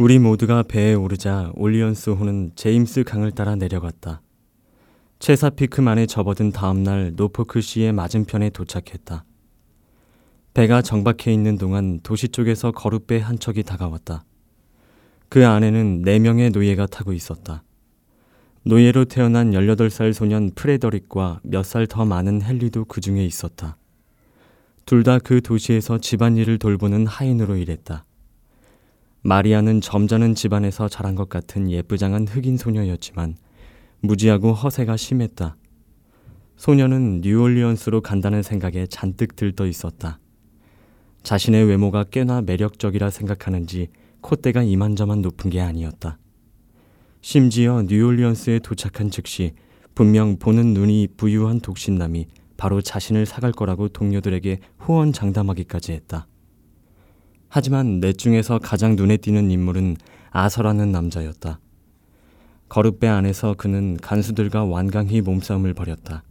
우리 모두가 배에 오르자 올리언스 호는 제임스 강을 따라 내려갔다. 체사피크만에 접어든 다음날 노포크시의 맞은편에 도착했다. 배가 정박해 있는 동안 도시 쪽에서 거룻배 한 척이 다가왔다. 그 안에는 네 명의 노예가 타고 있었다. 노예로 태어난 18살 소년 프레더릭과 몇 살 더 많은 헨리도 그 중에 있었다. 둘 다 그 도시에서 집안일을 돌보는 하인으로 일했다. 마리아는 점잖은 집안에서 자란 것 같은 예쁘장한 흑인 소녀였지만 무지하고 허세가 심했다. 소녀는 뉴올리언스로 간다는 생각에 잔뜩 들떠 있었다. 자신의 외모가 꽤나 매력적이라 생각하는지 콧대가 이만저만 높은 게 아니었다. 심지어 뉴올리언스에 도착한 즉시 분명 보는 눈이 부유한 독신남이 바로 자신을 사갈 거라고 동료들에게 호언장담하기까지 했다. 하지만 넷 중에서 가장 눈에 띄는 인물은 아서라는 남자였다. 거룻배 안에서 그는 간수들과 완강히 몸싸움을 벌였다.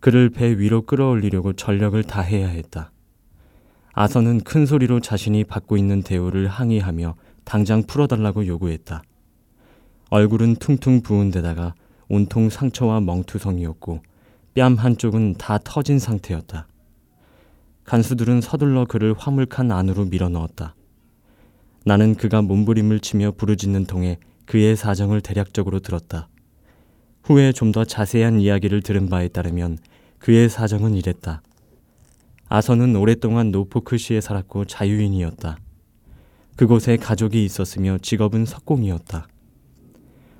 그를 배 위로 끌어올리려고 전력을 다해야 했다. 아서는 큰 소리로 자신이 받고 있는 대우를 항의하며 당장 풀어달라고 요구했다. 얼굴은 퉁퉁 부은 데다가 온통 상처와 멍투성이었고 뺨 한쪽은 다 터진 상태였다. 간수들은 서둘러 그를 화물칸 안으로 밀어 넣었다. 나는 그가 몸부림을 치며 부르짖는 통에 그의 사정을 대략적으로 들었다. 후에 좀 더 자세한 이야기를 들은 바에 따르면 그의 사정은 이랬다. 아서는 오랫동안 노포크시에 살았고 자유인이었다. 그곳에 가족이 있었으며 직업은 석공이었다.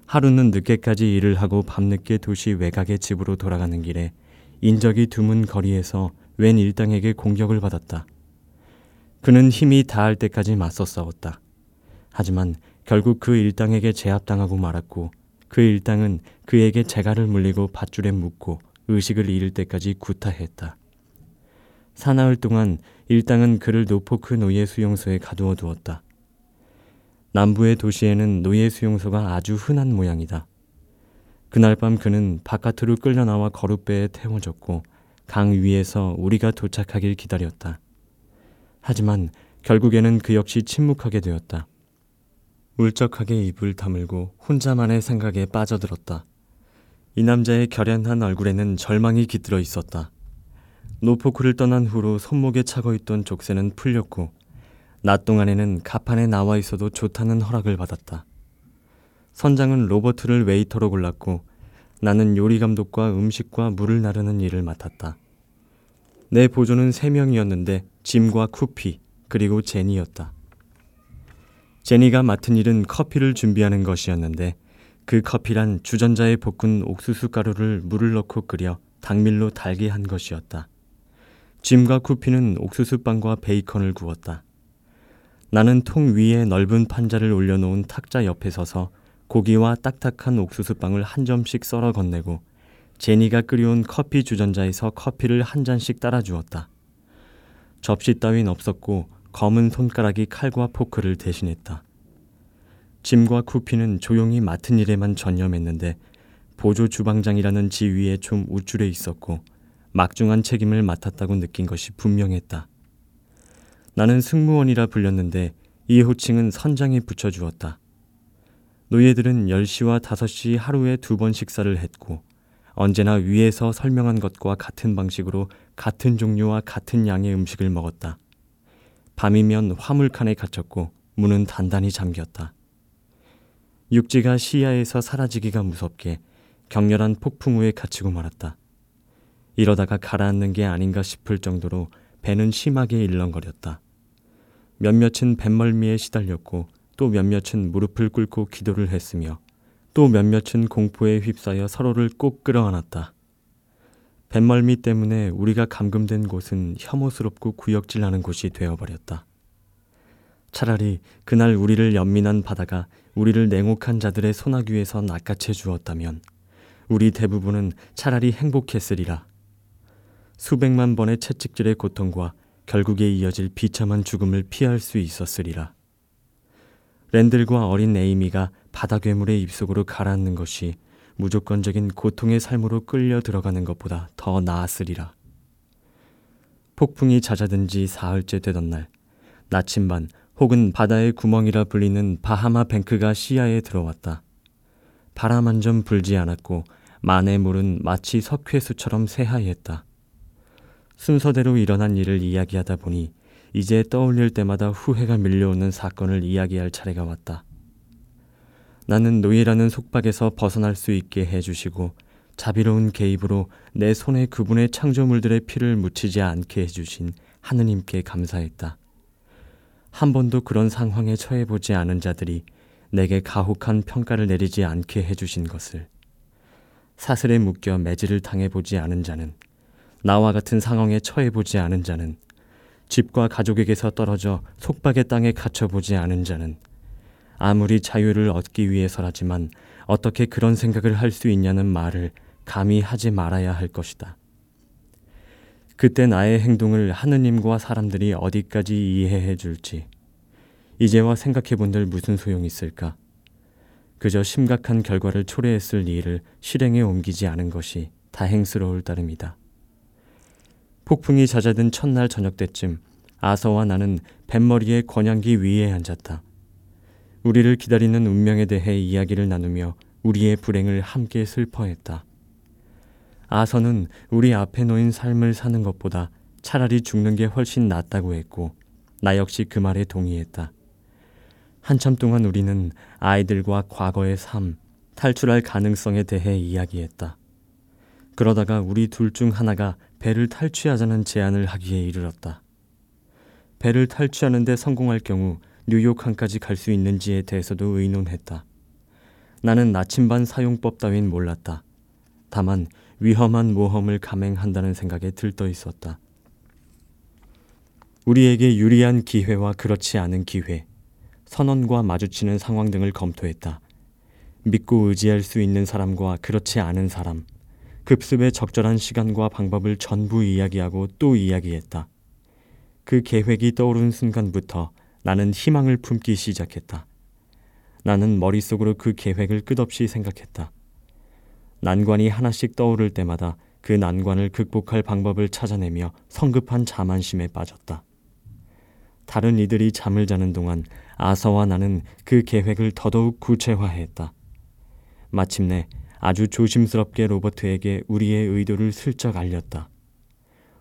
하루는 늦게까지 일을 하고 밤늦게 도시 외곽의 집으로 돌아가는 길에 인적이 드문 거리에서 웬 일당에게 공격을 받았다. 그는 힘이 다할 때까지 맞서 싸웠다. 하지만 결국 그 일당에게 제압당하고 말았고 그 일당은 그에게 재갈을 물리고 밧줄에 묶고 의식을 잃을 때까지 구타했다. 사나흘 동안 일당은 그를 노포크 노예 수용소에 가두어 두었다. 남부의 도시에는 노예 수용소가 아주 흔한 모양이다. 그날 밤 그는 바깥으로 끌려 나와 거룻배에 태워졌고 강 위에서 우리가 도착하길 기다렸다. 하지만 결국에는 그 역시 침묵하게 되었다. 울적하게 입을 다물고 혼자만의 생각에 빠져들었다. 이 남자의 결연한 얼굴에는 절망이 깃들어 있었다. 노포크를 떠난 후로 손목에 차고 있던 족쇄는 풀렸고 낮 동안에는 가판에 나와 있어도 좋다는 허락을 받았다. 선장은 로버트를 웨이터로 골랐고 나는 요리 감독과 음식과 물을 나르는 일을 맡았다. 내 보조는 세 명이었는데 짐과 쿠피 그리고 제니였다. 제니가 맡은 일은 커피를 준비하는 것이었는데 그 커피란 주전자에 볶은 옥수수 가루를 물을 넣고 끓여 당밀로 달게 한 것이었다. 짐과 쿠피는 옥수수빵과 베이컨을 구웠다. 나는 통 위에 넓은 판자를 올려놓은 탁자 옆에 서서 고기와 딱딱한 옥수수빵을 한 점씩 썰어 건네고 제니가 끓여온 커피 주전자에서 커피를 한 잔씩 따라 주었다. 접시 따윈 없었고 검은 손가락이 칼과 포크를 대신했다. 짐과 쿠피는 조용히 맡은 일에만 전념했는데 보조 주방장이라는 지위에 좀 우쭐해 있었고 막중한 책임을 맡았다고 느낀 것이 분명했다. 나는 승무원이라 불렸는데 이 호칭은 선장이 붙여주었다. 노예들은 10시와 5시 하루에 두 번 식사를 했고 언제나 위에서 설명한 것과 같은 방식으로 같은 종류와 같은 양의 음식을 먹었다. 밤이면 화물칸에 갇혔고 문은 단단히 잠겼다. 육지가 시야에서 사라지기가 무섭게 격렬한 폭풍 우에 갇히고 말았다. 이러다가 가라앉는 게 아닌가 싶을 정도로 배는 심하게 일렁거렸다. 몇몇은 뱃멀미에 시달렸고 또 몇몇은 무릎을 꿇고 기도를 했으며 또 몇몇은 공포에 휩싸여 서로를 꼭 끌어안았다. 뱃멀미 때문에 우리가 감금된 곳은 혐오스럽고 구역질나는 곳이 되어버렸다. 차라리 그날 우리를 연민한 바다가 우리를 냉혹한 자들의 소나귀에서 낚아채 주었다면 우리 대부분은 차라리 행복했으리라. 수백만 번의 채찍질의 고통과 결국에 이어질 비참한 죽음을 피할 수 있었으리라. 랜들과 어린 에이미가 바다 괴물의 입속으로 가라앉는 것이 무조건적인 고통의 삶으로 끌려 들어가는 것보다 더 나았으리라. 폭풍이 잦아든 지 사흘째 되던 날, 나침반 혹은 바다의 구멍이라 불리는 바하마 뱅크가 시야에 들어왔다. 바람 한 점 불지 않았고 만의 물은 마치 석회수처럼 새하였다. 순서대로 일어난 일을 이야기하다 보니 이제 떠올릴 때마다 후회가 밀려오는 사건을 이야기할 차례가 왔다. 나는 노예라는 속박에서 벗어날 수 있게 해주시고 자비로운 개입으로 내 손에 그분의 창조물들의 피를 묻히지 않게 해주신 하느님께 감사했다. 한 번도 그런 상황에 처해보지 않은 자들이 내게 가혹한 평가를 내리지 않게 해주신 것을 사슬에 묶여 매질을 당해보지 않은 자는 나와 같은 상황에 처해보지 않은 자는 집과 가족에게서 떨어져 속박의 땅에 갇혀보지 않은 자는 아무리 자유를 얻기 위해서라지만 어떻게 그런 생각을 할 수 있냐는 말을 감히 하지 말아야 할 것이다. 그때 나의 행동을 하느님과 사람들이 어디까지 이해해 줄지 이제와 생각해 본들 무슨 소용이 있을까? 그저 심각한 결과를 초래했을 일을 실행에 옮기지 않은 것이 다행스러울 따름이다. 폭풍이 잦아든 첫날 저녁 때쯤 아서와 나는 뱃머리의 권양기 위에 앉았다. 우리를 기다리는 운명에 대해 이야기를 나누며 우리의 불행을 함께 슬퍼했다. 아서는 우리 앞에 놓인 삶을 사는 것보다 차라리 죽는 게 훨씬 낫다고 했고, 나 역시 그 말에 동의했다. 한참 동안 우리는 아이들과 과거의 삶, 탈출할 가능성에 대해 이야기했다. 그러다가 우리 둘 중 하나가 배를 탈취하자는 제안을 하기에 이르렀다. 배를 탈취하는데 성공할 경우 뉴욕 항까지 갈 수 있는지에 대해서도 의논했다. 나는 나침반 사용법 따윈 몰랐다. 다만 위험한 모험을 감행한다는 생각에 들떠 있었다. 우리에게 유리한 기회와 그렇지 않은 기회, 선언과 마주치는 상황 등을 검토했다. 믿고 의지할 수 있는 사람과 그렇지 않은 사람, 급습의 적절한 시간과 방법을 전부 이야기하고 또 이야기했다. 그 계획이 떠오른 순간부터 나는 희망을 품기 시작했다. 나는 머릿속으로 그 계획을 끝없이 생각했다. 난관이 하나씩 떠오를 때마다 그 난관을 극복할 방법을 찾아내며 성급한 자만심에 빠졌다. 다른 이들이 잠을 자는 동안 아서와 나는 그 계획을 더더욱 구체화했다. 마침내 아주 조심스럽게 로버트에게 우리의 의도를 슬쩍 알렸다.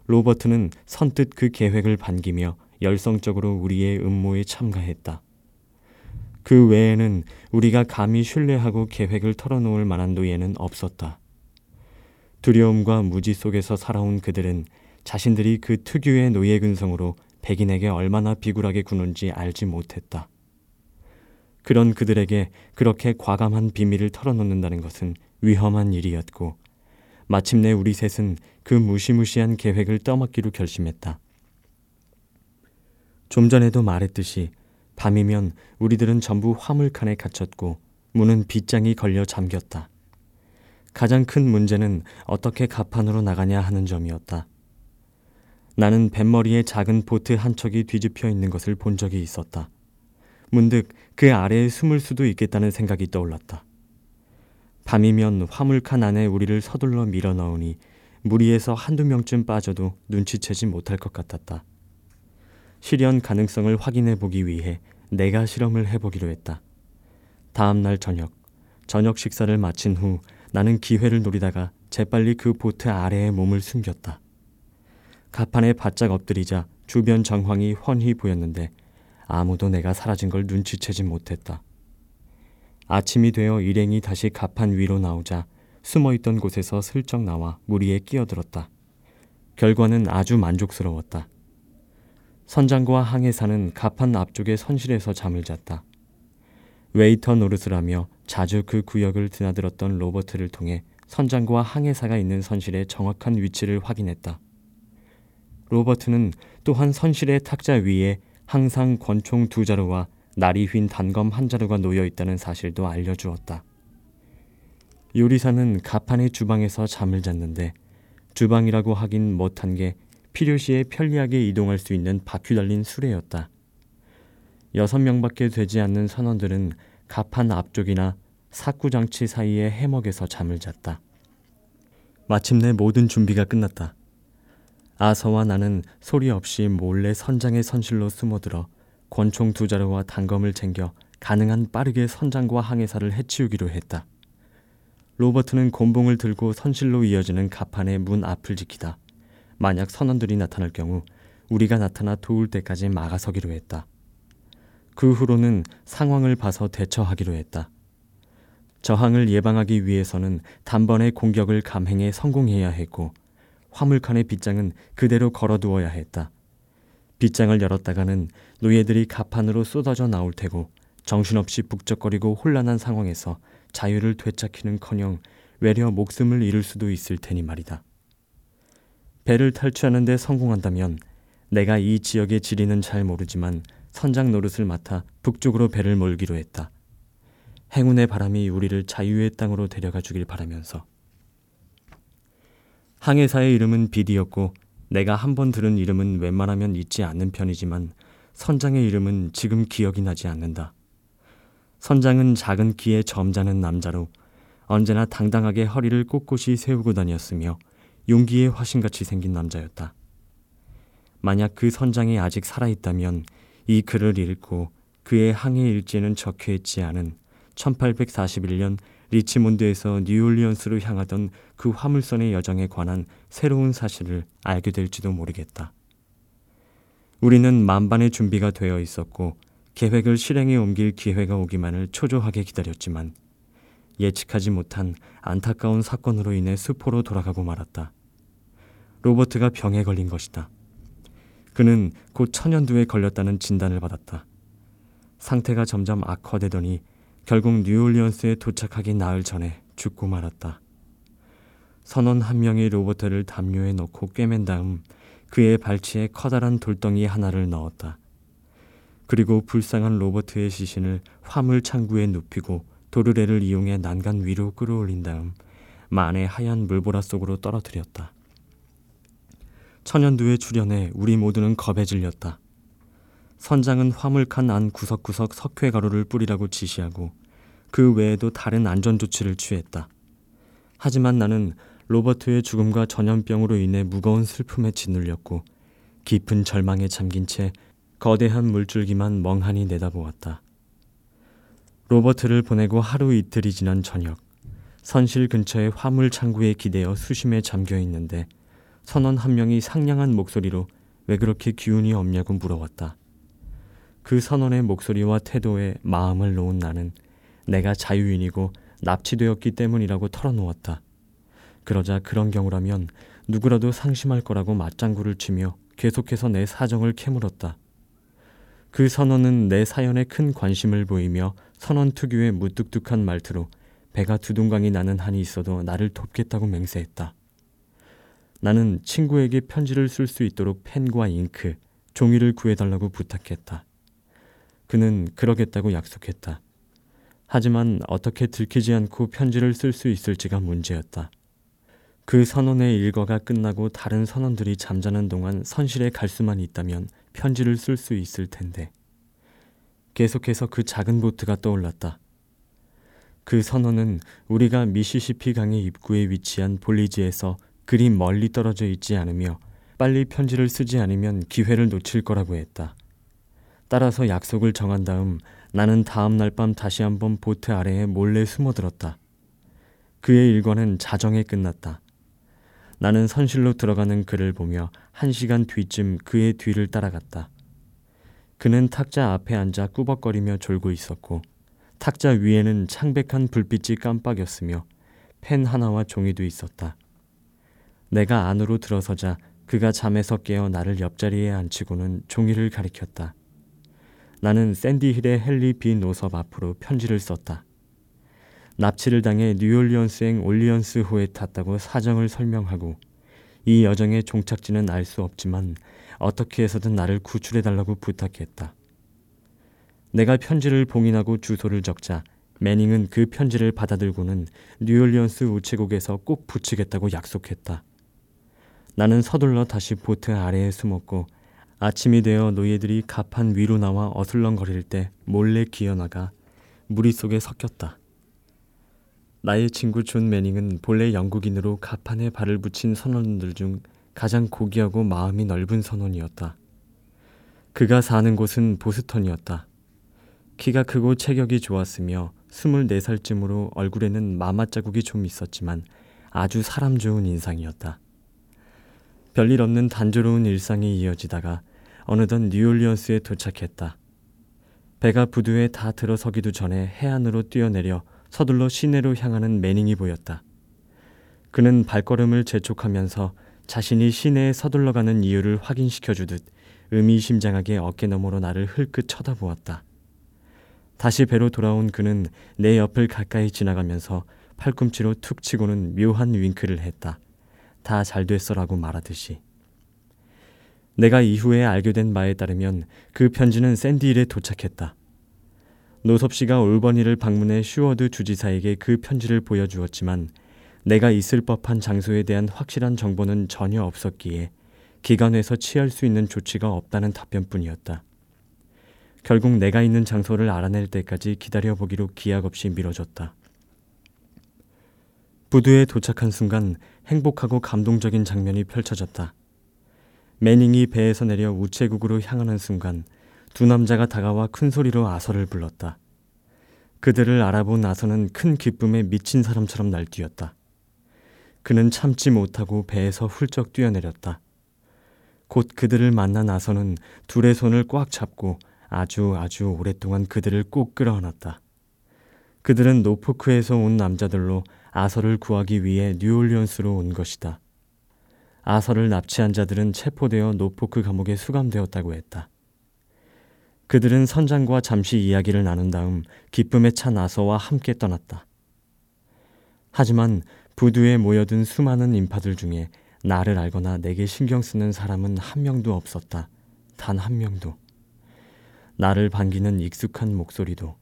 로버트는 선뜻 그 계획을 반기며 열성적으로 우리의 음모에 참가했다. 그 외에는 우리가 감히 신뢰하고 계획을 털어놓을 만한 노예는 없었다. 두려움과 무지 속에서 살아온 그들은 자신들이 그 특유의 노예 근성으로 백인에게 얼마나 비굴하게 구는지 알지 못했다. 그런 그들에게 그렇게 과감한 비밀을 털어놓는다는 것은 위험한 일이었고, 마침내 우리 셋은 그 무시무시한 계획을 떠맡기로 결심했다. 좀 전에도 말했듯이 밤이면 우리들은 전부 화물칸에 갇혔고 문은 빗장이 걸려 잠겼다. 가장 큰 문제는 어떻게 갑판으로 나가냐 하는 점이었다. 나는 뱃머리에 작은 보트 한 척이 뒤집혀 있는 것을 본 적이 있었다. 문득 그 아래에 숨을 수도 있겠다는 생각이 떠올랐다. 밤이면 화물칸 안에 우리를 서둘러 밀어 넣으니 무리에서 한두 명쯤 빠져도 눈치채지 못할 것 같았다. 실현 가능성을 확인해 보기 위해 내가 실험을 해보기로 했다. 다음 날 저녁, 저녁 식사를 마친 후 나는 기회를 노리다가 재빨리 그 보트 아래에 몸을 숨겼다. 가판에 바짝 엎드리자 주변 정황이 훤히 보였는데 아무도 내가 사라진 걸 눈치채지 못했다. 아침이 되어 일행이 다시 갑판 위로 나오자 숨어 있던 곳에서 슬쩍 나와 무리에 끼어들었다. 결과는 아주 만족스러웠다. 선장과 항해사는 갑판 앞쪽의 선실에서 잠을 잤다. 웨이터 노릇을 하며 자주 그 구역을 드나들었던 로버트를 통해 선장과 항해사가 있는 선실의 정확한 위치를 확인했다. 로버트는 또한 선실의 탁자 위에 항상 권총 두 자루와 날이 휜 단검 한 자루가 놓여 있다는 사실도 알려주었다. 요리사는 가판의 주방에서 잠을 잤는데 주방이라고 하긴 못한 게 필요시에 편리하게 이동할 수 있는 바퀴 달린 수레였다. 여섯 명밖에 되지 않는 선원들은 갑판 앞쪽이나 사구장치 사이의 해먹에서 잠을 잤다. 마침내 모든 준비가 끝났다. 아서와 나는 소리 없이 몰래 선장의 선실로 숨어들어 권총 두 자루와 단검을 챙겨 가능한 빠르게 선장과 항해사를 해치우기로 했다. 로버트는 곤봉을 들고 선실로 이어지는 가판의 문 앞을 지키다. 만약 선원들이 나타날 경우 우리가 나타나 도울 때까지 막아서기로 했다. 그 후로는 상황을 봐서 대처하기로 했다. 저항을 예방하기 위해서는 단번에 공격을 감행해 성공해야 했고 화물칸의 빗장은 그대로 걸어두어야 했다. 빗장을 열었다가는 노예들이 가판으로 쏟아져 나올 테고 정신없이 북적거리고 혼란한 상황에서 자유를 되찾기는커녕 외려 목숨을 잃을 수도 있을 테니 말이다. 배를 탈취하는 데 성공한다면 내가 이 지역의 지리는 잘 모르지만 선장 노릇을 맡아 북쪽으로 배를 몰기로 했다. 행운의 바람이 우리를 자유의 땅으로 데려가 주길 바라면서 항해사의 이름은 비디였고 내가 한 번 들은 이름은 웬만하면 잊지 않는 편이지만 선장의 이름은 지금 기억이 나지 않는다. 선장은 작은 키에 점잖은 남자로 언제나 당당하게 허리를 꼿꼿이 세우고 다녔으며 용기의 화신같이 생긴 남자였다. 만약 그 선장이 아직 살아있다면 이 글을 읽고 그의 항해 일지에는 적혀 있지 않은 1841년 리치몬드에서 뉴올리언스로 향하던 그 화물선의 여정에 관한 새로운 사실을 알게 될지도 모르겠다. 우리는 만반의 준비가 되어 있었고 계획을 실행에 옮길 기회가 오기만을 초조하게 기다렸지만 예측하지 못한 안타까운 사건으로 인해 수포로 돌아가고 말았다. 로버트가 병에 걸린 것이다. 그는 곧 천연두에 걸렸다는 진단을 받았다. 상태가 점점 악화되더니 결국 뉴올리언스에 도착하기 나흘 전에 죽고 말았다. 선원 한 명이 로버트를 담요에 넣고 꿰맨 다음 그의 발치에 커다란 돌덩이 하나를 넣었다. 그리고 불쌍한 로버트의 시신을 화물 창구에 눕히고 도르래를 이용해 난간 위로 끌어올린 다음 만의 하얀 물보라 속으로 떨어뜨렸다. 천연두의 출현에 우리 모두는 겁에 질렸다. 선장은 화물칸 안 구석구석 석회 가루를 뿌리라고 지시하고 그 외에도 다른 안전 조치를 취했다. 하지만 나는 로버트의 죽음과 전염병으로 인해 무거운 슬픔에 짓눌렸고 깊은 절망에 잠긴 채 거대한 물줄기만 멍하니 내다보았다. 로버트를 보내고 하루 이틀이 지난 저녁, 선실 근처의 화물 창구에 기대어 수심에 잠겨 있는데 선원 한 명이 상냥한 목소리로 왜 그렇게 기운이 없냐고 물어왔다. 그 선원의 목소리와 태도에 마음을 놓은 나는 내가 자유인이고 납치되었기 때문이라고 털어놓았다. 그러자 그런 경우라면 누구라도 상심할 거라고 맞장구를 치며 계속해서 내 사정을 캐물었다. 그 선원은 내 사연에 큰 관심을 보이며 선원 특유의 무뚝뚝한 말투로 배가 두둥강이 나는 한이 있어도 나를 돕겠다고 맹세했다. 나는 친구에게 편지를 쓸 수 있도록 펜과 잉크, 종이를 구해달라고 부탁했다. 그는 그러겠다고 약속했다. 하지만 어떻게 들키지 않고 편지를 쓸 수 있을지가 문제였다. 그 선원의 일과가 끝나고 다른 선원들이 잠자는 동안 선실에 갈 수만 있다면 편지를 쓸 수 있을 텐데. 계속해서 그 작은 보트가 떠올랐다. 그 선원은 우리가 미시시피 강의 입구에 위치한 볼리지에서 그리 멀리 떨어져 있지 않으며 빨리 편지를 쓰지 않으면 기회를 놓칠 거라고 했다. 따라서 약속을 정한 다음 나는 다음 날 밤 다시 한번 보트 아래에 몰래 숨어들었다. 그의 일과는 자정에 끝났다. 나는 선실로 들어가는 그를 보며 한 시간 뒤쯤 그의 뒤를 따라갔다. 그는 탁자 앞에 앉아 꾸벅거리며 졸고 있었고 탁자 위에는 창백한 불빛이 깜빡였으며 펜 하나와 종이도 있었다. 내가 안으로 들어서자 그가 잠에서 깨어 나를 옆자리에 앉히고는 종이를 가리켰다. 나는 샌디힐의 헨리 비 노섭 앞으로 편지를 썼다. 납치를 당해 뉴올리언스행 올리언스 호에 탔다고 사정을 설명하고 이 여정의 종착지는 알 수 없지만 어떻게 해서든 나를 구출해달라고 부탁했다. 내가 편지를 봉인하고 주소를 적자 매닝은 그 편지를 받아들고는 뉴올리언스 우체국에서 꼭 부치겠다고 약속했다. 나는 서둘러 다시 보트 아래에 숨었고 아침이 되어 노예들이 갑판 위로 나와 어슬렁거릴 때 몰래 기어나가 무리 속에 섞였다. 나의 친구 존 매닝은 본래 영국인으로 갑판에 발을 붙인 선원들 중 가장 고귀하고 마음이 넓은 선원이었다. 그가 사는 곳은 보스턴이었다. 키가 크고 체격이 좋았으며 24살쯤으로 얼굴에는 마마 자국이 좀 있었지만 아주 사람 좋은 인상이었다. 별일 없는 단조로운 일상이 이어지다가 어느덧 뉴올리언스에 도착했다. 배가 부두에 다 들어서기도 전에 해안으로 뛰어내려 서둘러 시내로 향하는 매닝이 보였다. 그는 발걸음을 재촉하면서 자신이 시내에 서둘러 가는 이유를 확인시켜 주듯 의미심장하게 어깨너머로 나를 흘끗 쳐다보았다. 다시 배로 돌아온 그는 내 옆을 가까이 지나가면서 팔꿈치로 툭 치고는 묘한 윙크를 했다. 다 잘 됐어라고 말하듯이. 내가 이후에 알게 된 바에 따르면 그 편지는 샌디힐에 도착했다. 노섭 씨가 올버니를 방문해 슈워드 주지사에게 그 편지를 보여주었지만 내가 있을 법한 장소에 대한 확실한 정보는 전혀 없었기에 기관에서 취할 수 있는 조치가 없다는 답변뿐이었다. 결국 내가 있는 장소를 알아낼 때까지 기다려보기로 기약 없이 미뤄졌다. 부두에 도착한 순간 행복하고 감동적인 장면이 펼쳐졌다. 매닝이 배에서 내려 우체국으로 향하는 순간 두 남자가 다가와 큰 소리로 아서를 불렀다. 그들을 알아본 아서는 큰 기쁨에 미친 사람처럼 날뛰었다. 그는 참지 못하고 배에서 훌쩍 뛰어내렸다. 곧 그들을 만난 아서는 둘의 손을 꽉 잡고 아주 아주 오랫동안 그들을 꼭 끌어안았다. 그들은 노포크에서 온 남자들로 아서를 구하기 위해 뉴올리언스로 온 것이다. 아서를 납치한 자들은 체포되어 노포크 감옥에 수감되었다고 했다. 그들은 선장과 잠시 이야기를 나눈 다음 기쁨에 찬 아서와 함께 떠났다. 하지만 부두에 모여든 수많은 인파들 중에 나를 알거나 내게 신경 쓰는 사람은 한 명도 없었다. 단 한 명도. 나를 반기는 익숙한 목소리도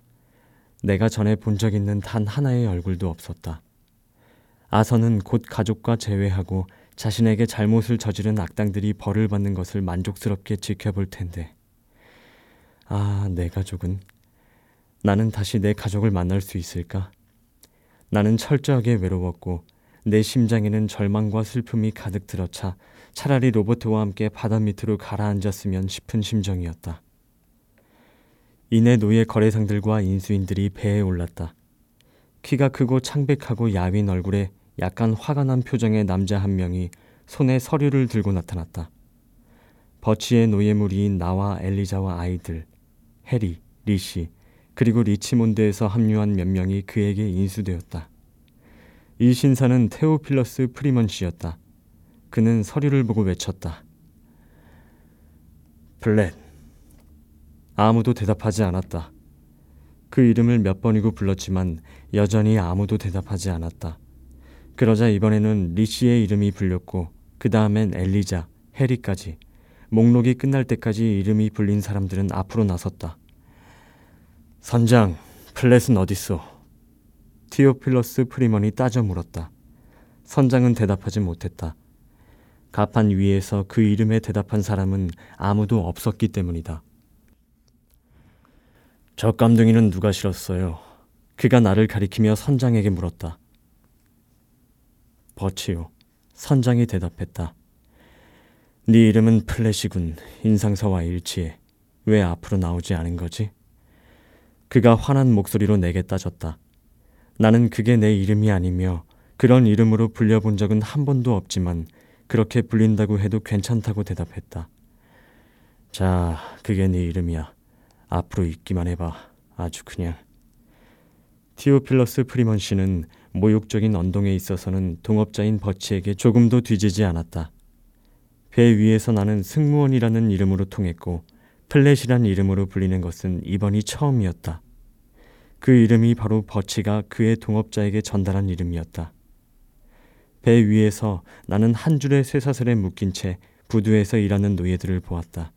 내가 전에 본 적 있는 단 하나의 얼굴도 없었다. 아서는 곧 가족과 재회하고 자신에게 잘못을 저지른 악당들이 벌을 받는 것을 만족스럽게 지켜볼 텐데. 아, 내 가족은 나는 다시 내 가족을 만날 수 있을까? 나는 철저하게 외로웠고 내 심장에는 절망과 슬픔이 가득 들어차 차라리 로버트와 함께 바다 밑으로 가라앉았으면 싶은 심정이었다. 이내 노예 거래상들과 인수인들이 배에 올랐다. 키가 크고 창백하고 야윈 얼굴에 약간 화가 난 표정의 남자 한 명이 손에 서류를 들고 나타났다. 버치의 노예물인 나와 엘리자와 아이들, 해리, 리시, 그리고 리치몬드에서 합류한 몇 명이 그에게 인수되었다. 이 신사는 테오필러스 프리먼 씨였다. 그는 서류를 보고 외쳤다. 플랫. 아무도 대답하지 않았다. 그 이름을 몇 번이고 불렀지만 여전히 아무도 대답하지 않았다. 그러자 이번에는 리시의 이름이 불렸고 그 다음엔 엘리자, 해리까지 목록이 끝날 때까지 이름이 불린 사람들은 앞으로 나섰다. 선장, 플랫은 어딨어? 테오필러스 프리먼이 따져 물었다. 선장은 대답하지 못했다. 갑판 위에서 그 이름에 대답한 사람은 아무도 없었기 때문이다. 저 깜둥이는 누가 실었어요? 그가 나를 가리키며 선장에게 물었다. 버치요. 선장이 대답했다. 네 이름은 플랫이군. 인상서와 일치해. 왜 앞으로 나오지 않은 거지? 그가 화난 목소리로 내게 따졌다. 나는 그게 내 이름이 아니며 그런 이름으로 불려본 적은 한 번도 없지만 그렇게 불린다고 해도 괜찮다고 대답했다. 자, 그게 네 이름이야. 앞으로 잊기만 해봐. 아주 그냥. 테오필러스 프리먼 씨는 모욕적인 언동에 있어서는 동업자인 버치에게 조금도 뒤지지 않았다. 배 위에서 나는 승무원이라는 이름으로 통했고 플랫이란 이름으로 불리는 것은 이번이 처음이었다. 그 이름이 바로 버치가 그의 동업자에게 전달한 이름이었다. 배 위에서 나는 한 줄의 쇠사슬에 묶인 채 부두에서 일하는 노예들을 보았다.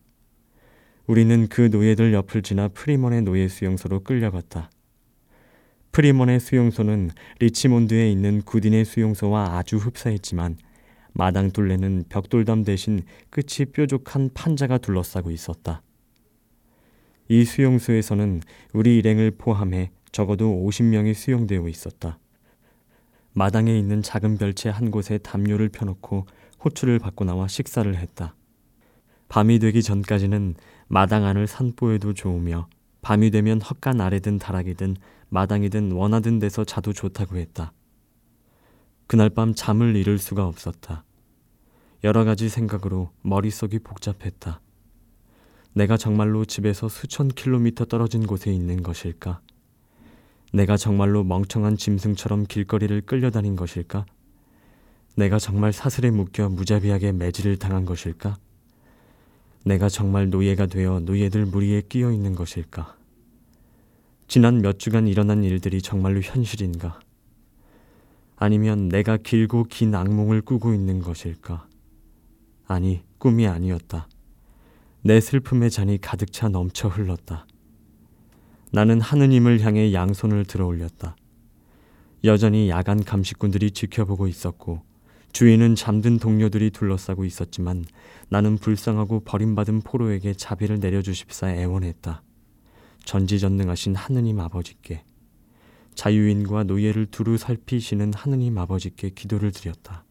우리는 그 노예들 옆을 지나 프리먼의 노예 수용소로 끌려갔다. 프리먼의 수용소는 리치몬드에 있는 구딘의 수용소와 아주 흡사했지만 마당 둘레는 벽돌담 대신 끝이 뾰족한 판자가 둘러싸고 있었다. 이 수용소에서는 우리 일행을 포함해 적어도 50명이 수용되어 있었다. 마당에 있는 작은 별채 한 곳에 담요를 펴놓고 호출을 받고 나와 식사를 했다. 밤이 되기 전까지는 마당 안을 산보에도 좋으며 밤이 되면 헛간 아래든 다락이든 마당이든 원하던 데서 자도 좋다고 했다. 그날 밤 잠을 이룰 수가 없었다. 여러 가지 생각으로 머릿속이 복잡했다. 내가 정말로 집에서 수천 킬로미터 떨어진 곳에 있는 것일까? 내가 정말로 멍청한 짐승처럼 길거리를 끌려다닌 것일까? 내가 정말 사슬에 묶여 무자비하게 매질을 당한 것일까? 내가 정말 노예가 되어 노예들 무리에 끼어 있는 것일까? 지난 몇 주간 일어난 일들이 정말로 현실인가? 아니면 내가 길고 긴 악몽을 꾸고 있는 것일까? 아니, 꿈이 아니었다. 내 슬픔의 잔이 가득 차 넘쳐 흘렀다. 나는 하느님을 향해 양손을 들어 올렸다. 여전히 야간 감식꾼들이 지켜보고 있었고 주위는 잠든 동료들이 둘러싸고 있었지만 나는 불쌍하고 버림받은 포로에게 자비를 내려주십사 애원했다. 전지전능하신 하느님 아버지께 자유인과 노예를 두루 살피시는 하느님 아버지께 기도를 드렸다.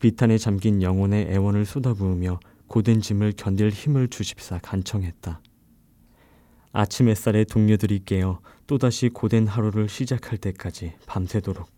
비탄에 잠긴 영혼의 애원을 쏟아부으며 고된 짐을 견딜 힘을 주십사 간청했다. 아침 햇살에 동료들이 깨어 또다시 고된 하루를 시작할 때까지 밤새도록